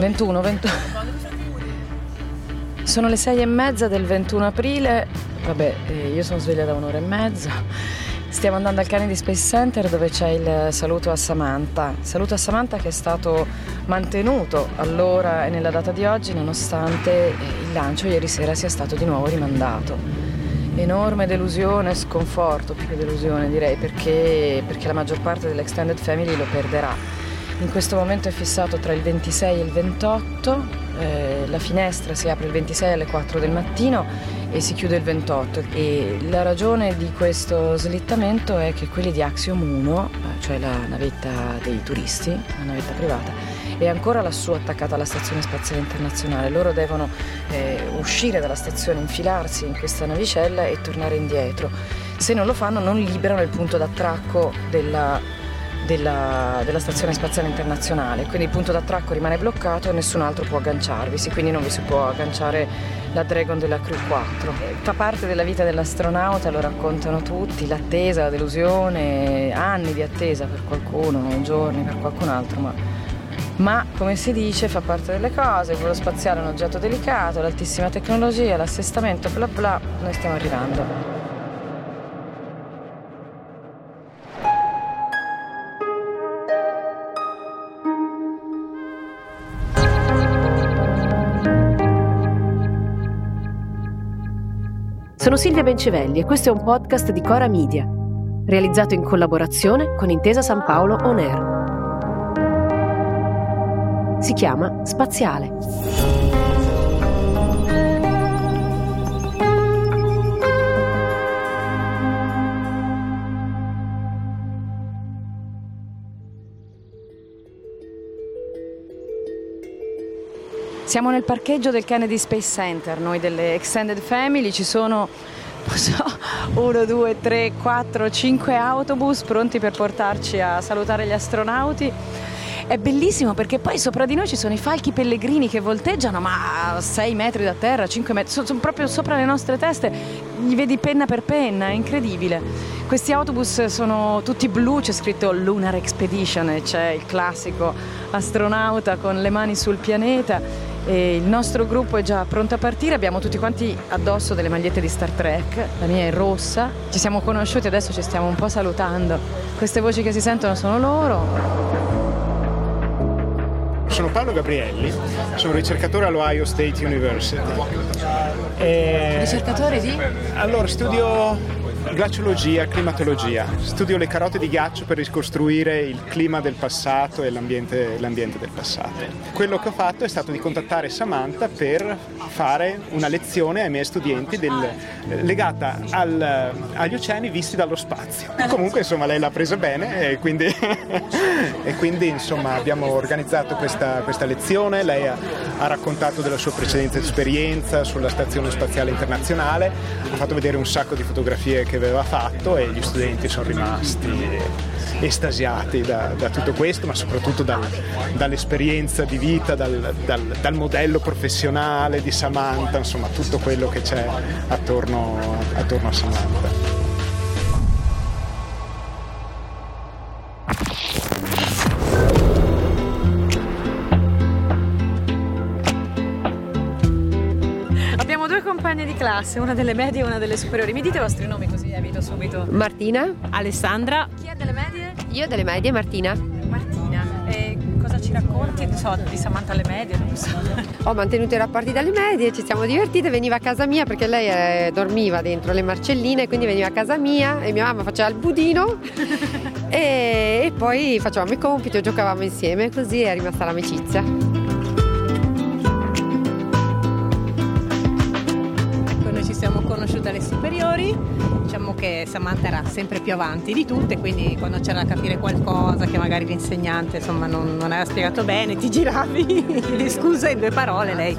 21, 21. Sono le sei e mezza del 21 aprile, vabbè, eh, io sono sveglia da un'ora e mezza. Stiamo andando al Kennedy Space Center dove c'è il saluto a Samantha. Saluto a Samantha che è stato mantenuto allora e nella data di oggi nonostante eh, il lancio ieri sera sia stato di nuovo rimandato. Enorme delusione, sconforto, più che delusione direi, perché, perché la maggior parte dell'extended family lo perderà. In questo momento è fissato tra il 26 e il 28, eh, la finestra si apre il 26 alle 4 del mattino e si chiude il 28 e la ragione di questo slittamento è che quelli di Axiom 1, eh, cioè la navetta dei turisti, la navetta privata, è ancora lassù attaccata alla Stazione Spaziale Internazionale. Loro devono eh, uscire dalla stazione, infilarsi in questa navicella e tornare indietro. Se non lo fanno non liberano il punto d'attracco della della, della, Stazione Spaziale Internazionale, quindi il punto d'attracco rimane bloccato e nessun altro può agganciarvisi, quindi non vi si può agganciare la Dragon della Crew 4. Fa parte della vita dell'astronauta, lo raccontano tutti, l'attesa, la delusione, anni di attesa per qualcuno, giorni per qualcun altro, ma, ma come si dice fa parte delle cose, il volo spaziale è un oggetto delicato, l'altissima tecnologia, l'assestamento, bla bla, noi stiamo arrivando. Sono Silvia Bencevelli e questo è un podcast di Cora Media, realizzato in collaborazione con Intesa San Paolo On Air. Si chiama Spaziale. Siamo nel parcheggio del Kennedy Space Center, noi delle Extended Family, ci sono so, 1, 2, 3, 4, 5 autobus pronti per portarci a salutare gli astronauti. È bellissimo perché poi sopra di noi ci sono i falchi pellegrini che volteggiano, ma a 6 metri da terra, 5 metri, sono proprio sopra le nostre teste, li vedi penna per penna, è incredibile. Questi autobus sono tutti blu, c'è scritto Lunar Expedition c'è il classico astronauta con le mani sul pianeta e il nostro gruppo è già pronto a partire, abbiamo tutti quanti addosso delle magliette di Star Trek, la mia è rossa, ci siamo conosciuti, adesso ci stiamo un po' salutando. Queste voci che si sentono sono loro. Sono Paolo Gabrielli, sono ricercatore all'Ohio State University. E... Ricercatore di? Allora, studio Glaciologia, climatologia. Studio le carote di ghiaccio per ricostruire il clima del passato e l'ambiente, l'ambiente, del passato. Quello che ho fatto è stato di contattare Samantha per fare una lezione ai miei studenti del, legata al, agli oceani visti dallo spazio. Comunque insomma lei l'ha presa bene e quindi, e quindi insomma, abbiamo organizzato questa, questa lezione. Lei ha, ha raccontato della sua precedente esperienza sulla Stazione Spaziale Internazionale, ha fatto vedere un sacco di fotografie che aveva fatto e gli studenti sono rimasti estasiati da, da tutto questo, ma soprattutto dal, dall'esperienza di vita, dal, dal, dal, modello professionale di Samantha, insomma tutto quello che c'è attorno, attorno a Samantha. Classe, una delle medie e una delle superiori. Mi dite i vostri nomi così evito subito. Martina. Alessandra. Chi è delle medie? Io delle medie, Martina. Martina. E cosa ci racconti? Non so, di Samantha alle medie, non so. Ho mantenuto i rapporti dalle medie, ci siamo divertite, veniva a casa mia perché lei eh, dormiva dentro le marcelline, quindi veniva a casa mia e mia mamma faceva il budino e, e poi facevamo i compiti, giocavamo insieme, così è rimasta l'amicizia. Che Samantha era sempre più avanti di tutte, quindi quando c'era da capire qualcosa che magari l'insegnante insomma, non, non aveva spiegato bene, ti giravi, di scusa in due parole, lei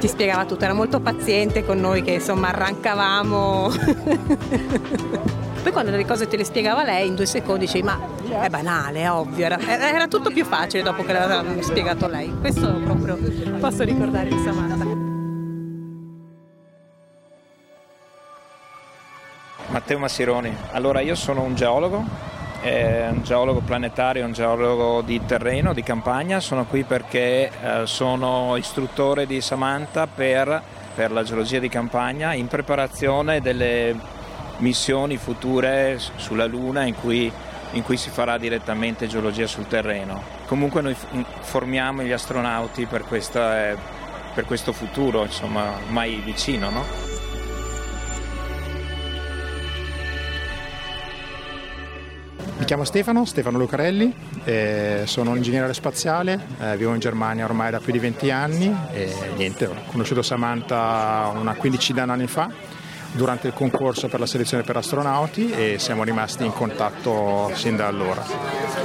ti spiegava tutto, era molto paziente con noi che insomma arrancavamo. Poi quando le cose te le spiegava lei, in due secondi dicevi ma è banale, è ovvio, era, era tutto più facile dopo che l'aveva spiegato lei. Questo proprio posso ricordare di Samantha. Matteo Massironi. Allora io sono un geologo è un geologo planetario, un geologo di terreno, di campagna. Sono qui perché eh, sono istruttore di Samantha per, per la geologia di campagna in preparazione delle missioni future sulla Luna in cui, in cui si farà direttamente geologia sul terreno. Comunque noi formiamo gli astronauti per, questa, eh, per questo futuro, insomma, mai vicino, no? Mi chiamo Stefano, Stefano Lucarelli, eh, sono un ingegnere spaziale, eh, vivo in Germania ormai da più di 20 anni e niente, ho conosciuto Samantha una quindicina d'anni fa durante il concorso per la selezione per astronauti e siamo rimasti in contatto sin da allora.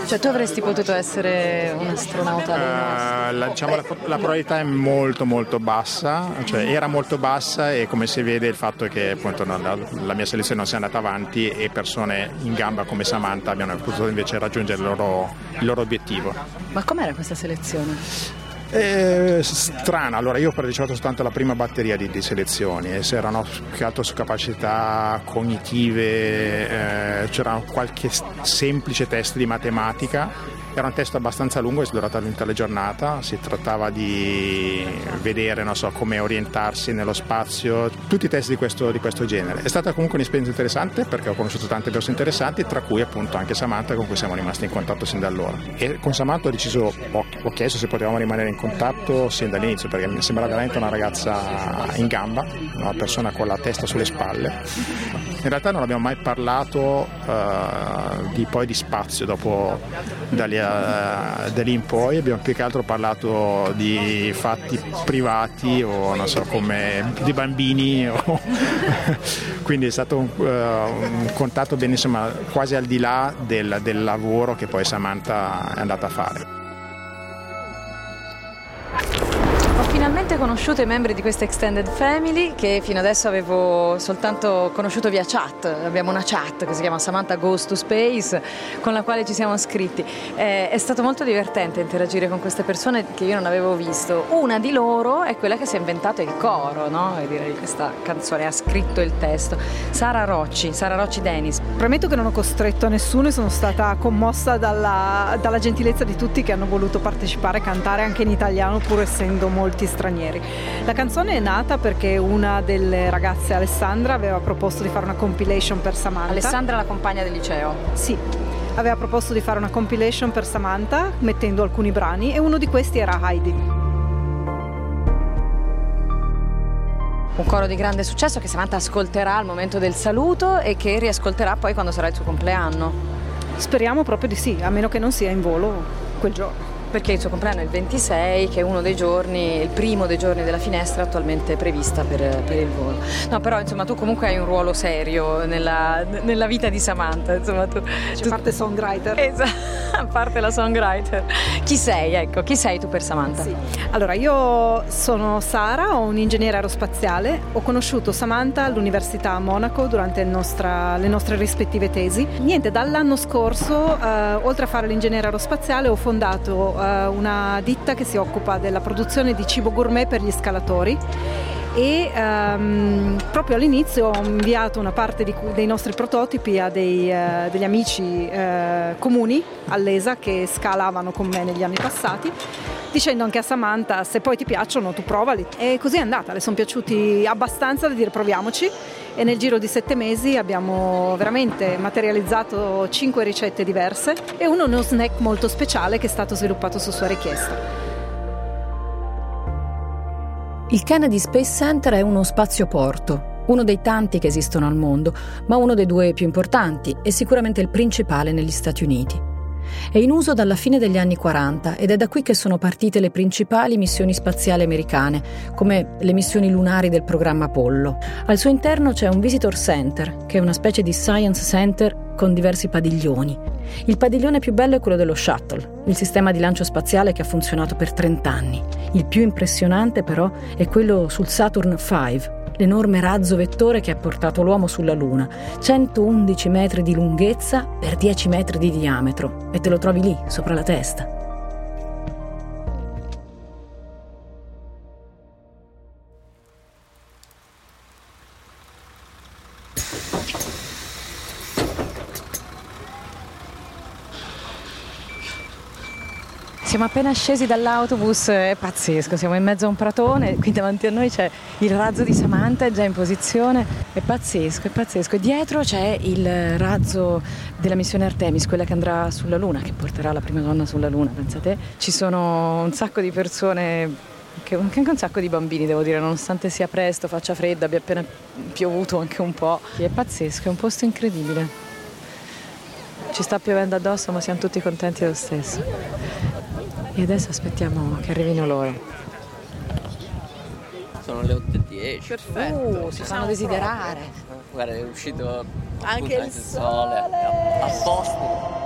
Cioè tu avresti potuto essere un astronauta? Uh, la, diciamo, la, la, probabilità è molto molto bassa, cioè era molto bassa e come si vede il fatto è che appunto, no, la, la, mia selezione non sia andata avanti e persone in gamba come Samantha abbiano potuto invece raggiungere il loro, il loro obiettivo. Ma com'era questa selezione? Eh, strana, allora io ho partecipato soltanto alla prima batteria di, di selezioni e se erano più altro su capacità cognitive, eh, c'era qualche semplice test di matematica era un test abbastanza lungo, è durato tutta la giornata, si trattava di vedere so, come orientarsi nello spazio, tutti i test di questo, di questo, genere. È stata comunque un'esperienza interessante perché ho conosciuto tante persone interessanti, tra cui appunto anche Samantha con cui siamo rimasti in contatto sin da allora. E con Samantha ho deciso, ho chiesto se potevamo rimanere in contatto sin dall'inizio perché mi sembrava veramente una ragazza in gamba, una persona con la testa sulle spalle. In realtà non abbiamo mai parlato uh, di, poi di spazio dopo da, da lì in poi abbiamo più che altro parlato di fatti privati o non so come di bambini o quindi è stato un, uh, un contatto ben, insomma, quasi al di là del, del lavoro che poi Samantha è andata a fare. Finalmente conosciuto i membri di questa extended family che fino adesso avevo soltanto conosciuto via chat. Abbiamo una chat che si chiama Samantha Goes to Space con la quale ci siamo iscritti. Eh, è stato molto divertente interagire con queste persone che io non avevo visto. Una di loro è quella che si è inventato il coro, no? E direi questa canzone, ha scritto il testo. Sara Rocci, Sara Rocci Dennis. Premetto che non ho costretto a nessuno e sono stata commossa dalla, dalla gentilezza di tutti che hanno voluto partecipare e cantare anche in italiano pur essendo molti stranieri. La canzone è nata perché una delle ragazze, Alessandra, aveva proposto di fare una compilation per Samantha. Alessandra, la compagna del liceo? Sì. Aveva proposto di fare una compilation per Samantha mettendo alcuni brani e uno di questi era Heidi. un coro di grande successo che Samantha ascolterà al momento del saluto e che riascolterà poi quando sarà il suo compleanno. Speriamo proprio di sì, a meno che non sia in volo quel giorno perché il suo compleanno è il 26, che è uno dei giorni, il primo dei giorni della finestra attualmente prevista per, per il volo. No, però insomma tu comunque hai un ruolo serio nella, nella vita di Samantha. Insomma, tu, C'è tu... parte songwriter. Esatto, a parte la songwriter. Chi sei, ecco, chi sei tu per Samantha? Sì. Allora, io sono Sara, ho un ingegnere aerospaziale, ho conosciuto Samantha all'Università a Monaco durante nostra, le nostre rispettive tesi. Niente, dall'anno scorso, eh, oltre a fare l'ingegnere aerospaziale, ho fondato eh, una ditta che si occupa della produzione di cibo gourmet per gli scalatori e um, proprio all'inizio ho inviato una parte di, dei nostri prototipi a dei, uh, degli amici uh, comuni all'ESA che scalavano con me negli anni passati dicendo anche a Samantha se poi ti piacciono tu provali e così è andata, le sono piaciuti abbastanza da dire proviamoci e nel giro di sette mesi abbiamo veramente materializzato cinque ricette diverse e uno uno snack molto speciale che è stato sviluppato su sua richiesta. Il Kennedy Space Center è uno spazioporto, uno dei tanti che esistono al mondo, ma uno dei due più importanti e sicuramente il principale negli Stati Uniti. È in uso dalla fine degli anni 40 ed è da qui che sono partite le principali missioni spaziali americane, come le missioni lunari del programma Apollo. Al suo interno c'è un Visitor Center, che è una specie di Science Center con diversi padiglioni. Il padiglione più bello è quello dello Shuttle, il sistema di lancio spaziale che ha funzionato per 30 anni. Il più impressionante però è quello sul Saturn V, l'enorme razzo vettore che ha portato l'uomo sulla Luna, 111 metri di lunghezza per 10 metri di diametro, e te lo trovi lì, sopra la testa. Siamo appena scesi dall'autobus, è pazzesco, siamo in mezzo a un pratone, qui davanti a noi c'è il razzo di Samantha, è già in posizione, è pazzesco, è pazzesco. E dietro c'è il razzo della missione Artemis, quella che andrà sulla Luna, che porterà la prima donna sulla Luna, pensate? Ci sono un sacco di persone anche, un sacco di bambini, devo dire, nonostante sia presto, faccia freddo, abbia appena piovuto anche un po'. È pazzesco, è un posto incredibile. Ci sta piovendo addosso, ma siamo tutti contenti lo stesso. E adesso aspettiamo che arrivino loro. Sono le 8.10. Perfetto. Uh, si fanno desiderare. Guarda, è uscito anche il, sole. A posto.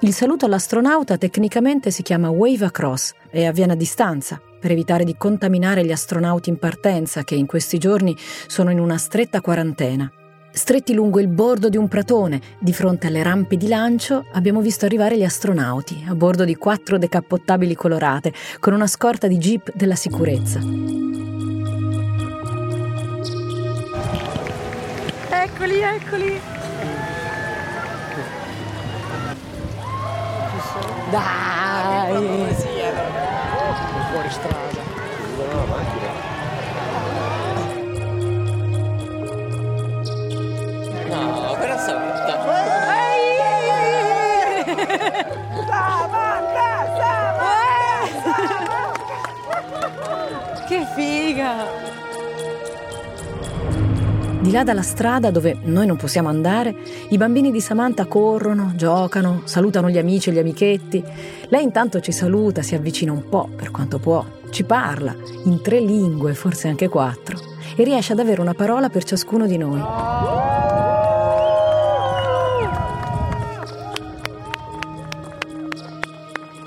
Il saluto all'astronauta tecnicamente si chiama wave across e avviene a distanza per evitare di contaminare gli astronauti in partenza che in questi giorni sono in una stretta quarantena. Stretti lungo il bordo di un pratone, di fronte alle rampe di lancio, abbiamo visto arrivare gli astronauti a bordo di quattro decappottabili colorate, con una scorta di jeep della sicurezza. Eccoli, eccoli! Dai! Fuori strada. Figa! Di là dalla strada dove noi non possiamo andare, i bambini di Samantha corrono, giocano, salutano gli amici e gli amichetti. Lei intanto ci saluta, si avvicina un po' per quanto può, ci parla in tre lingue, forse anche quattro, e riesce ad avere una parola per ciascuno di noi.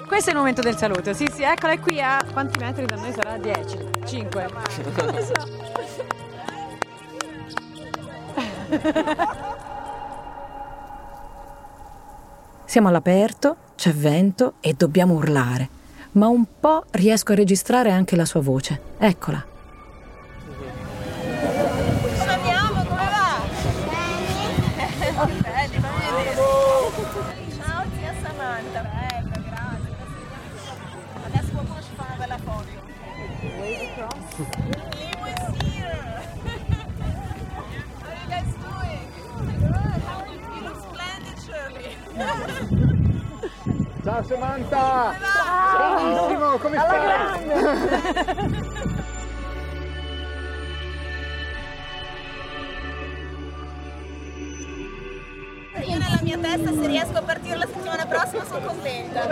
Questo è il momento del saluto. Sì, sì, eccola qui a quanti metri da noi sarà? 10, 5. Siamo all'aperto, c'è vento e dobbiamo urlare, ma un po' riesco a registrare anche la sua voce. Eccola. Ciao Samantha! Ciao! Benissimo, come stai? Io nella mia testa se riesco a partire la settimana prossima sono contenta.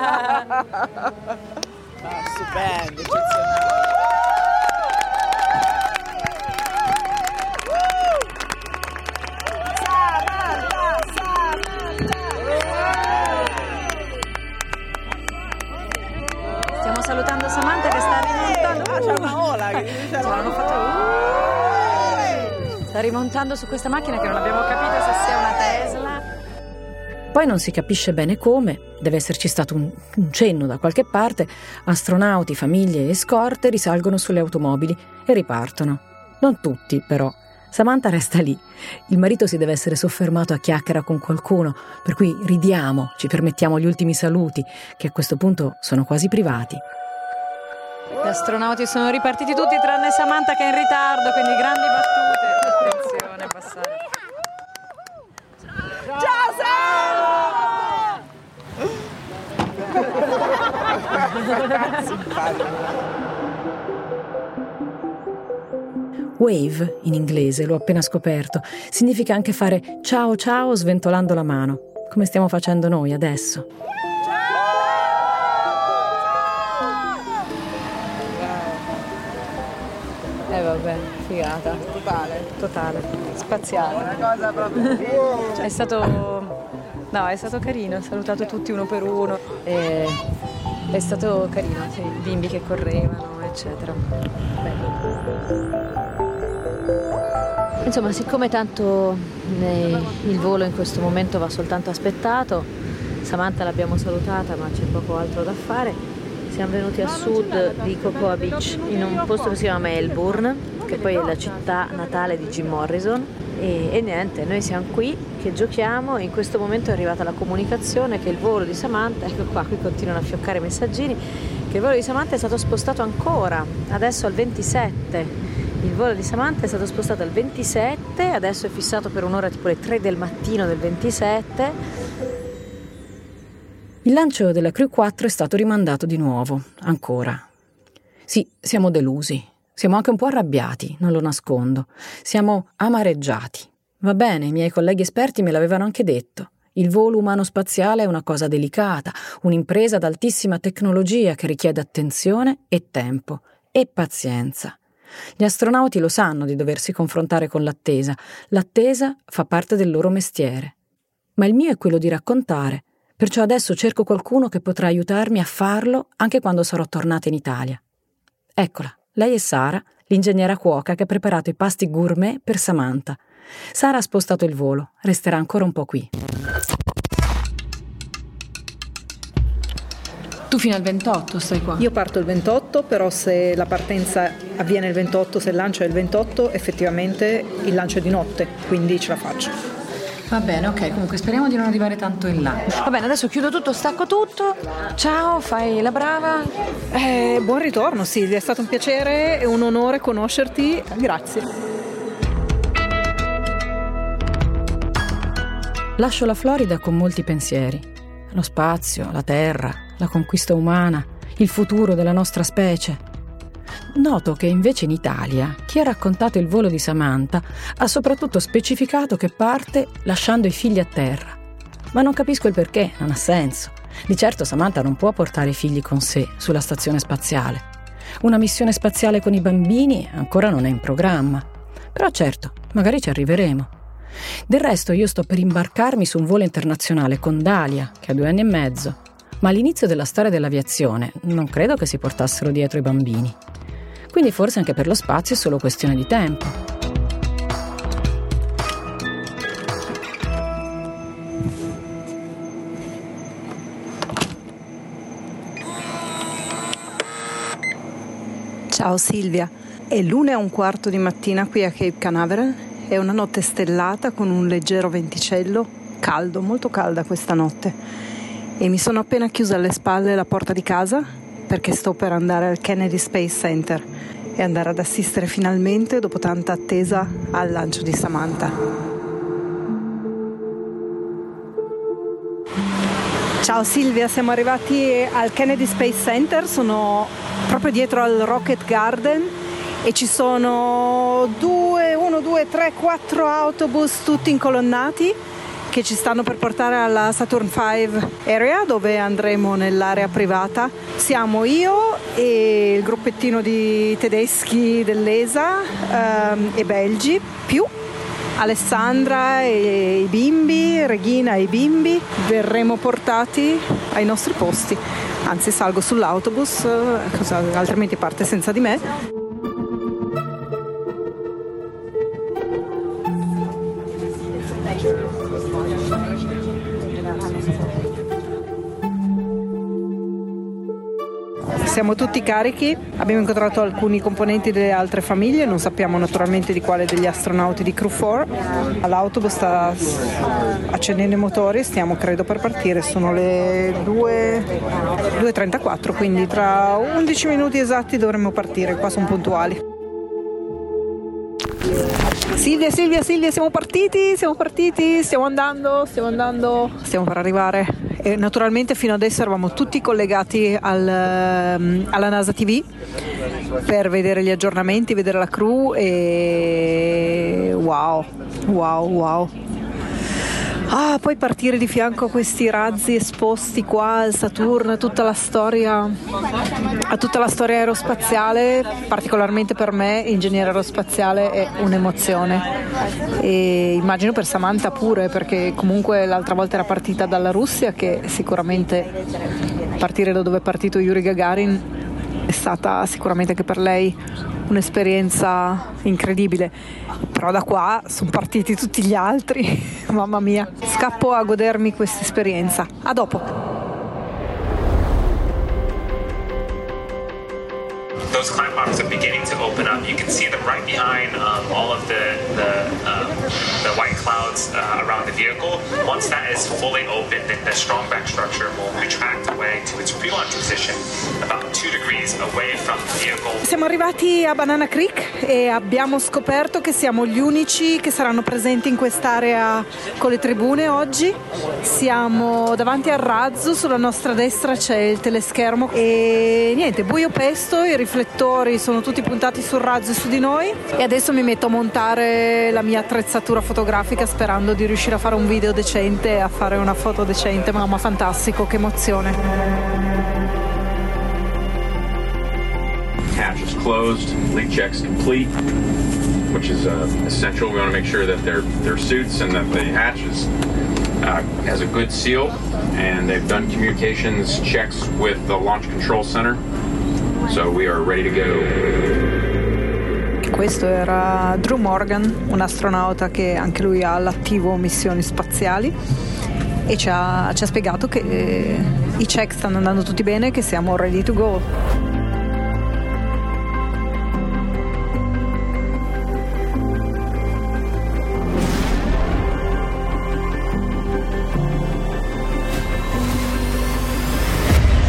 Ah, stupendo, eccezionale. Stiamo salutando Samantha che sta rimontando. Ah, c'è una ola che dice Sta rimontando su questa macchina che non abbiamo capito se sia una Tesla. Poi non si capisce bene come, deve esserci stato un, un, cenno da qualche parte, astronauti, famiglie e scorte risalgono sulle automobili e ripartono. Non tutti, però. Samantha resta lì. Il marito si deve essere soffermato a chiacchiera con qualcuno, per cui ridiamo, ci permettiamo gli ultimi saluti, che a questo punto sono quasi privati. Gli astronauti sono ripartiti tutti tranne Samantha che è in ritardo, quindi grandi battute. Attenzione a Wave, in inglese, l'ho appena scoperto, significa anche fare ciao ciao sventolando la mano, come stiamo facendo noi adesso. Eh vabbè, figata. Totale. Totale. Spaziale. Una cosa proprio. è stato. No, è stato carino, ha salutato tutti uno per uno. E È stato carino, sì, i bimbi che correvano, eccetera. Bello. Insomma, siccome tanto il volo in questo momento va soltanto aspettato, Samantha l'abbiamo salutata ma c'è poco altro da fare, siamo venuti a sud di Cocoa Beach in un posto che si chiama Melbourne, che poi è la città natale di Jim Morrison e, e, niente, noi siamo qui che giochiamo in questo momento è arrivata la comunicazione che il volo di Samantha, ecco qua, qui continuano a fioccare i messaggini, che il volo di Samantha è stato spostato ancora, adesso al 27. Il volo di Samantha è stato spostato al 27, adesso è fissato per un'ora tipo le 3 del mattino del 27. Il lancio della Crew 4 è stato rimandato di nuovo, ancora. Sì, siamo delusi, siamo anche un po' arrabbiati, non lo nascondo. Siamo amareggiati. Va bene, i miei colleghi esperti me l'avevano anche detto. Il volo umano spaziale è una cosa delicata, un'impresa ad altissima tecnologia che richiede attenzione e tempo e pazienza. Gli astronauti lo sanno di doversi confrontare con l'attesa. L'attesa fa parte del loro mestiere. Ma il mio è quello di raccontare, perciò adesso cerco qualcuno che potrà aiutarmi a farlo anche quando sarò tornata in Italia. Eccola, lei è Sara, l'ingegnera cuoca che ha preparato i pasti gourmet per Samantha. Sara ha spostato il volo, resterà ancora un po' qui. Tu fino al 28 stai qua? Io parto il 28, però se la partenza avviene il 28, se il lancio è il 28, effettivamente il lancio è di notte, quindi ce la faccio. Va bene, ok, comunque speriamo di non arrivare tanto in là. Va bene, adesso chiudo tutto, stacco tutto. Ciao, fai la brava. Eh, buon ritorno Silvia, è stato un piacere e un onore conoscerti. Grazie. Lascio la Florida con molti pensieri. Lo spazio, la terra, la conquista umana, il futuro della nostra specie. Noto che invece in Italia chi ha raccontato il volo di Samantha ha soprattutto specificato che parte lasciando i figli a terra. Ma non capisco il perché, non ha senso. Di certo Samantha non può portare i figli con sé sulla stazione spaziale. Una missione spaziale con i bambini ancora non è in programma. Però certo, magari ci arriveremo. Del resto io sto per imbarcarmi su un volo internazionale con Dalia, che ha due anni e mezzo. Ma all'inizio della storia dell'aviazione non credo che si portassero dietro i bambini quindi forse anche per lo spazio è solo questione di tempo. Ciao Silvia, è l'una e un quarto di mattina qui a Cape Canaveral, è una notte stellata con un leggero venticello, caldo, molto calda questa notte. E mi sono appena chiusa alle spalle la porta di casa perché sto per andare al Kennedy Space Center e andare ad assistere finalmente, dopo tanta attesa, al lancio di Samantha. Ciao Silvia, siamo arrivati al Kennedy Space Center, sono proprio dietro al Rocket Garden e ci sono due, uno, due, tre, quattro autobus tutti incolonnati che ci stanno per portare alla Saturn V Area dove andremo nell'area privata. Siamo io e il gruppettino di tedeschi dell'ESA ehm, e belgi più Alessandra e i bimbi, Regina e i bimbi, verremo portati ai nostri posti. Anzi salgo sull'autobus, eh, altrimenti parte senza di me. Siamo tutti carichi, abbiamo incontrato alcuni componenti delle altre famiglie, non sappiamo naturalmente di quale degli astronauti di Crew 4. L'autobus sta accendendo i motori, stiamo credo per partire, sono le 2.34, quindi tra 11 minuti esatti dovremmo partire, qua sono puntuali. Silvia, Silvia, Silvia, siamo partiti, siamo partiti, stiamo andando, stiamo andando, stiamo per arrivare. E naturalmente fino adesso eravamo tutti collegati al, ehm, alla NASA TV per vedere gli aggiornamenti, vedere la crew e wow, wow, wow. Ah, poi partire di fianco a questi razzi esposti qua al Saturno, tutta la storia, a tutta la storia aerospaziale, particolarmente per me, ingegnere aerospaziale è un'emozione. E immagino per Samantha pure, perché comunque l'altra volta era partita dalla Russia, che sicuramente partire da dove è partito Yuri Gagarin è stata sicuramente anche per lei un'esperienza incredibile. Però da qua sono partiti tutti gli altri, mamma mia. Scappo a godermi questa esperienza. A dopo. those climb boxes are beginning to open up. You can see them right behind um, all of the the, um, clouds uh, around the vehicle. Once that is fully open, then the strong back structure will retract away to its pre-launch position, about two degrees away from the vehicle. Siamo arrivati a Banana Creek e abbiamo scoperto che siamo gli unici che saranno presenti in quest'area con le tribune oggi. Siamo davanti al razzo, sulla nostra destra c'è il teleschermo e niente, buio pesto, i riflettori sono tutti puntati sul razzo e su di noi e adesso mi metto a montare la mia attrezzatura fotografica sperando di riuscire a fare un video decente a fare una foto decente, mamma fantastico, che emozione. Hatch is closed, leak checks complete, which is uh, essential. We want to make sure that their their suits and that the hatch is, uh, has a good seal, and they've done communications checks with the launch control center. So we are ready to go. Questo era Drew Morgan, un astronauta che anche lui ha all'attivo missioni spaziali e ci ha, ci ha spiegato che eh, i check stanno andando tutti bene e che siamo ready to go.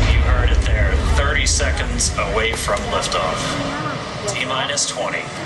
You heard it there. 30 seconds away from liftoff. T minus 20.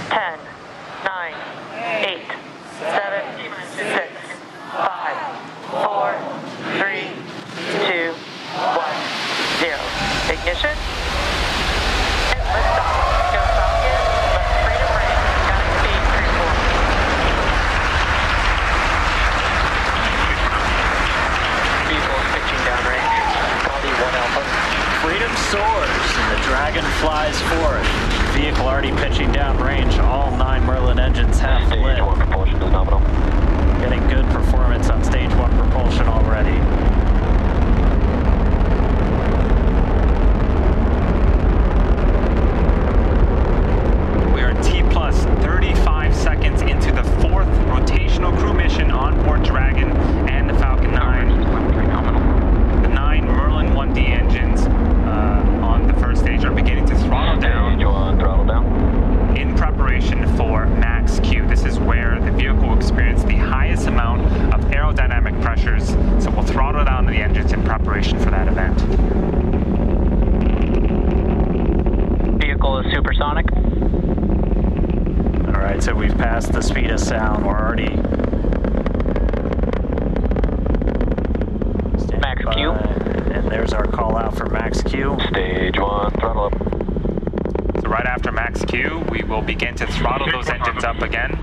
Begin to throttle those engines up again.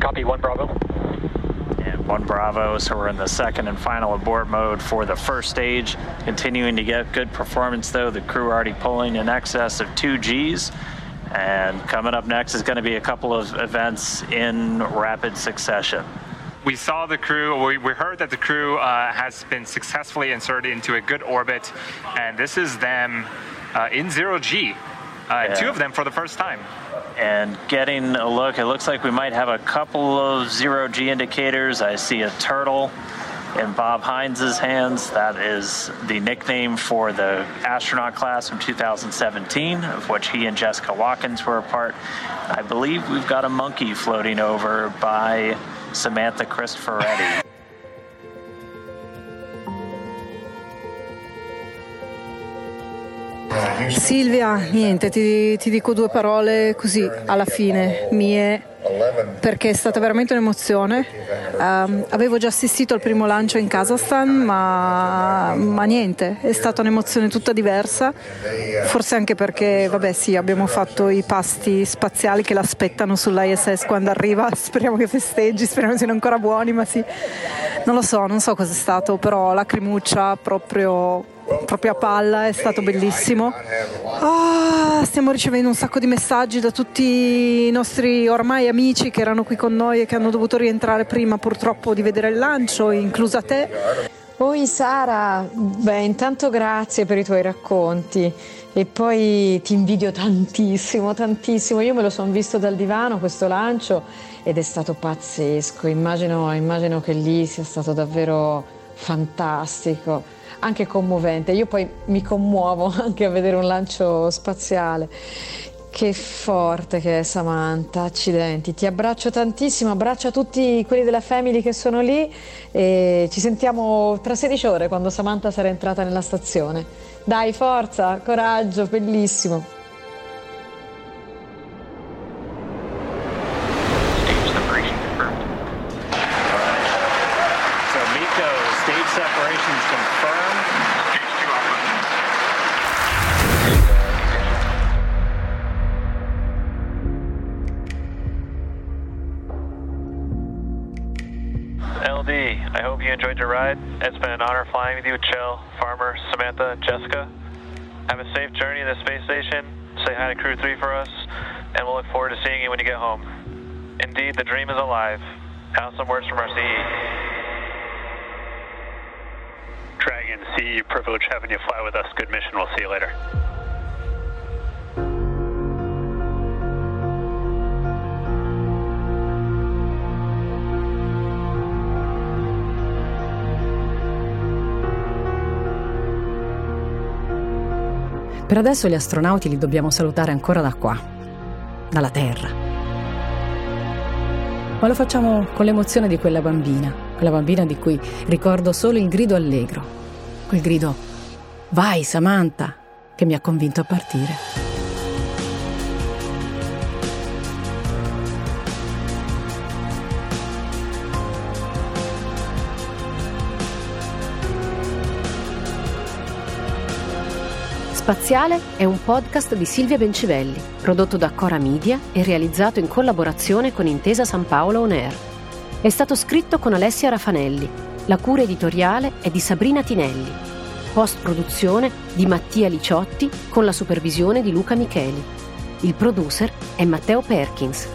Copy 1 Bravo. And one Bravo, so we're in the second and final abort mode for the first stage. Continuing to get good performance though. The crew already pulling in excess of two Gs. And coming up next is going to be a couple of events in rapid succession. We saw the crew, we, we heard that the crew uh, has been successfully inserted into a good orbit, and this is them uh, in zero G. Uh, Yeah. Two of them for the first time. and getting a look. It looks like we might have a couple of zero G indicators. I see a turtle in Bob Hines's hands. That is the nickname for the astronaut class from 2017, of which he and Jessica Watkins were a part. I believe we've got a monkey floating over by Samantha Cristoforetti. Silvia, niente, ti, ti dico due parole così alla fine, mie perché è stata veramente un'emozione. Um, avevo già assistito al primo lancio in Kazakhstan, ma, ma, niente, è stata un'emozione tutta diversa, forse anche perché, vabbè sì, abbiamo fatto i pasti spaziali che l'aspettano sull'ISS quando arriva, speriamo che festeggi, speriamo siano ancora buoni, ma sì, non lo so, non so cos'è stato, però lacrimuccia proprio proprio a palla, è stato bellissimo. Oh, stiamo ricevendo un sacco di messaggi da tutti i nostri ormai amici che erano qui con noi e che hanno dovuto rientrare prima purtroppo di vedere il lancio, inclusa te. Oi Sara, beh intanto grazie per i tuoi racconti e poi ti invidio tantissimo, tantissimo. Io me lo sono visto dal divano questo lancio ed è stato pazzesco, immagino, immagino che lì sia stato davvero fantastico anche commovente. Io poi mi commuovo anche a vedere un lancio spaziale. Che forte che è Samantha, accidenti. Ti abbraccio tantissimo, abbraccio tutti quelli della Family che sono lì e ci sentiamo tra 16 ore quando Samantha sarà entrata nella stazione. Dai, forza, coraggio, bellissimo. Honor flying with you, Chell, Farmer, Samantha, Jessica. Have a safe journey to the space station. Say hi to Crew 3 for us, and we'll look forward to seeing you when you get home. Indeed, the dream is alive. Now some words from our CE. Dragon, CE, privilege having you fly with us. Good mission. We'll see you later. Per adesso gli astronauti li dobbiamo salutare ancora da qua, dalla Terra. Ma lo facciamo con l'emozione di quella bambina, quella bambina di cui ricordo solo il grido allegro, quel grido Vai Samantha, che mi ha convinto a partire. Spaziale è un podcast di Silvia Bencivelli, prodotto da Cora Media e realizzato in collaborazione con Intesa San Paolo On Air. È stato scritto con Alessia Rafanelli. La cura editoriale è di Sabrina Tinelli. Post-produzione di Mattia Liciotti con la supervisione di Luca Micheli. Il producer è Matteo Perkins.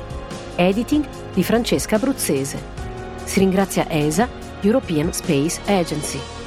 Editing di Francesca Abruzzese. Si ringrazia ESA, European Space Agency.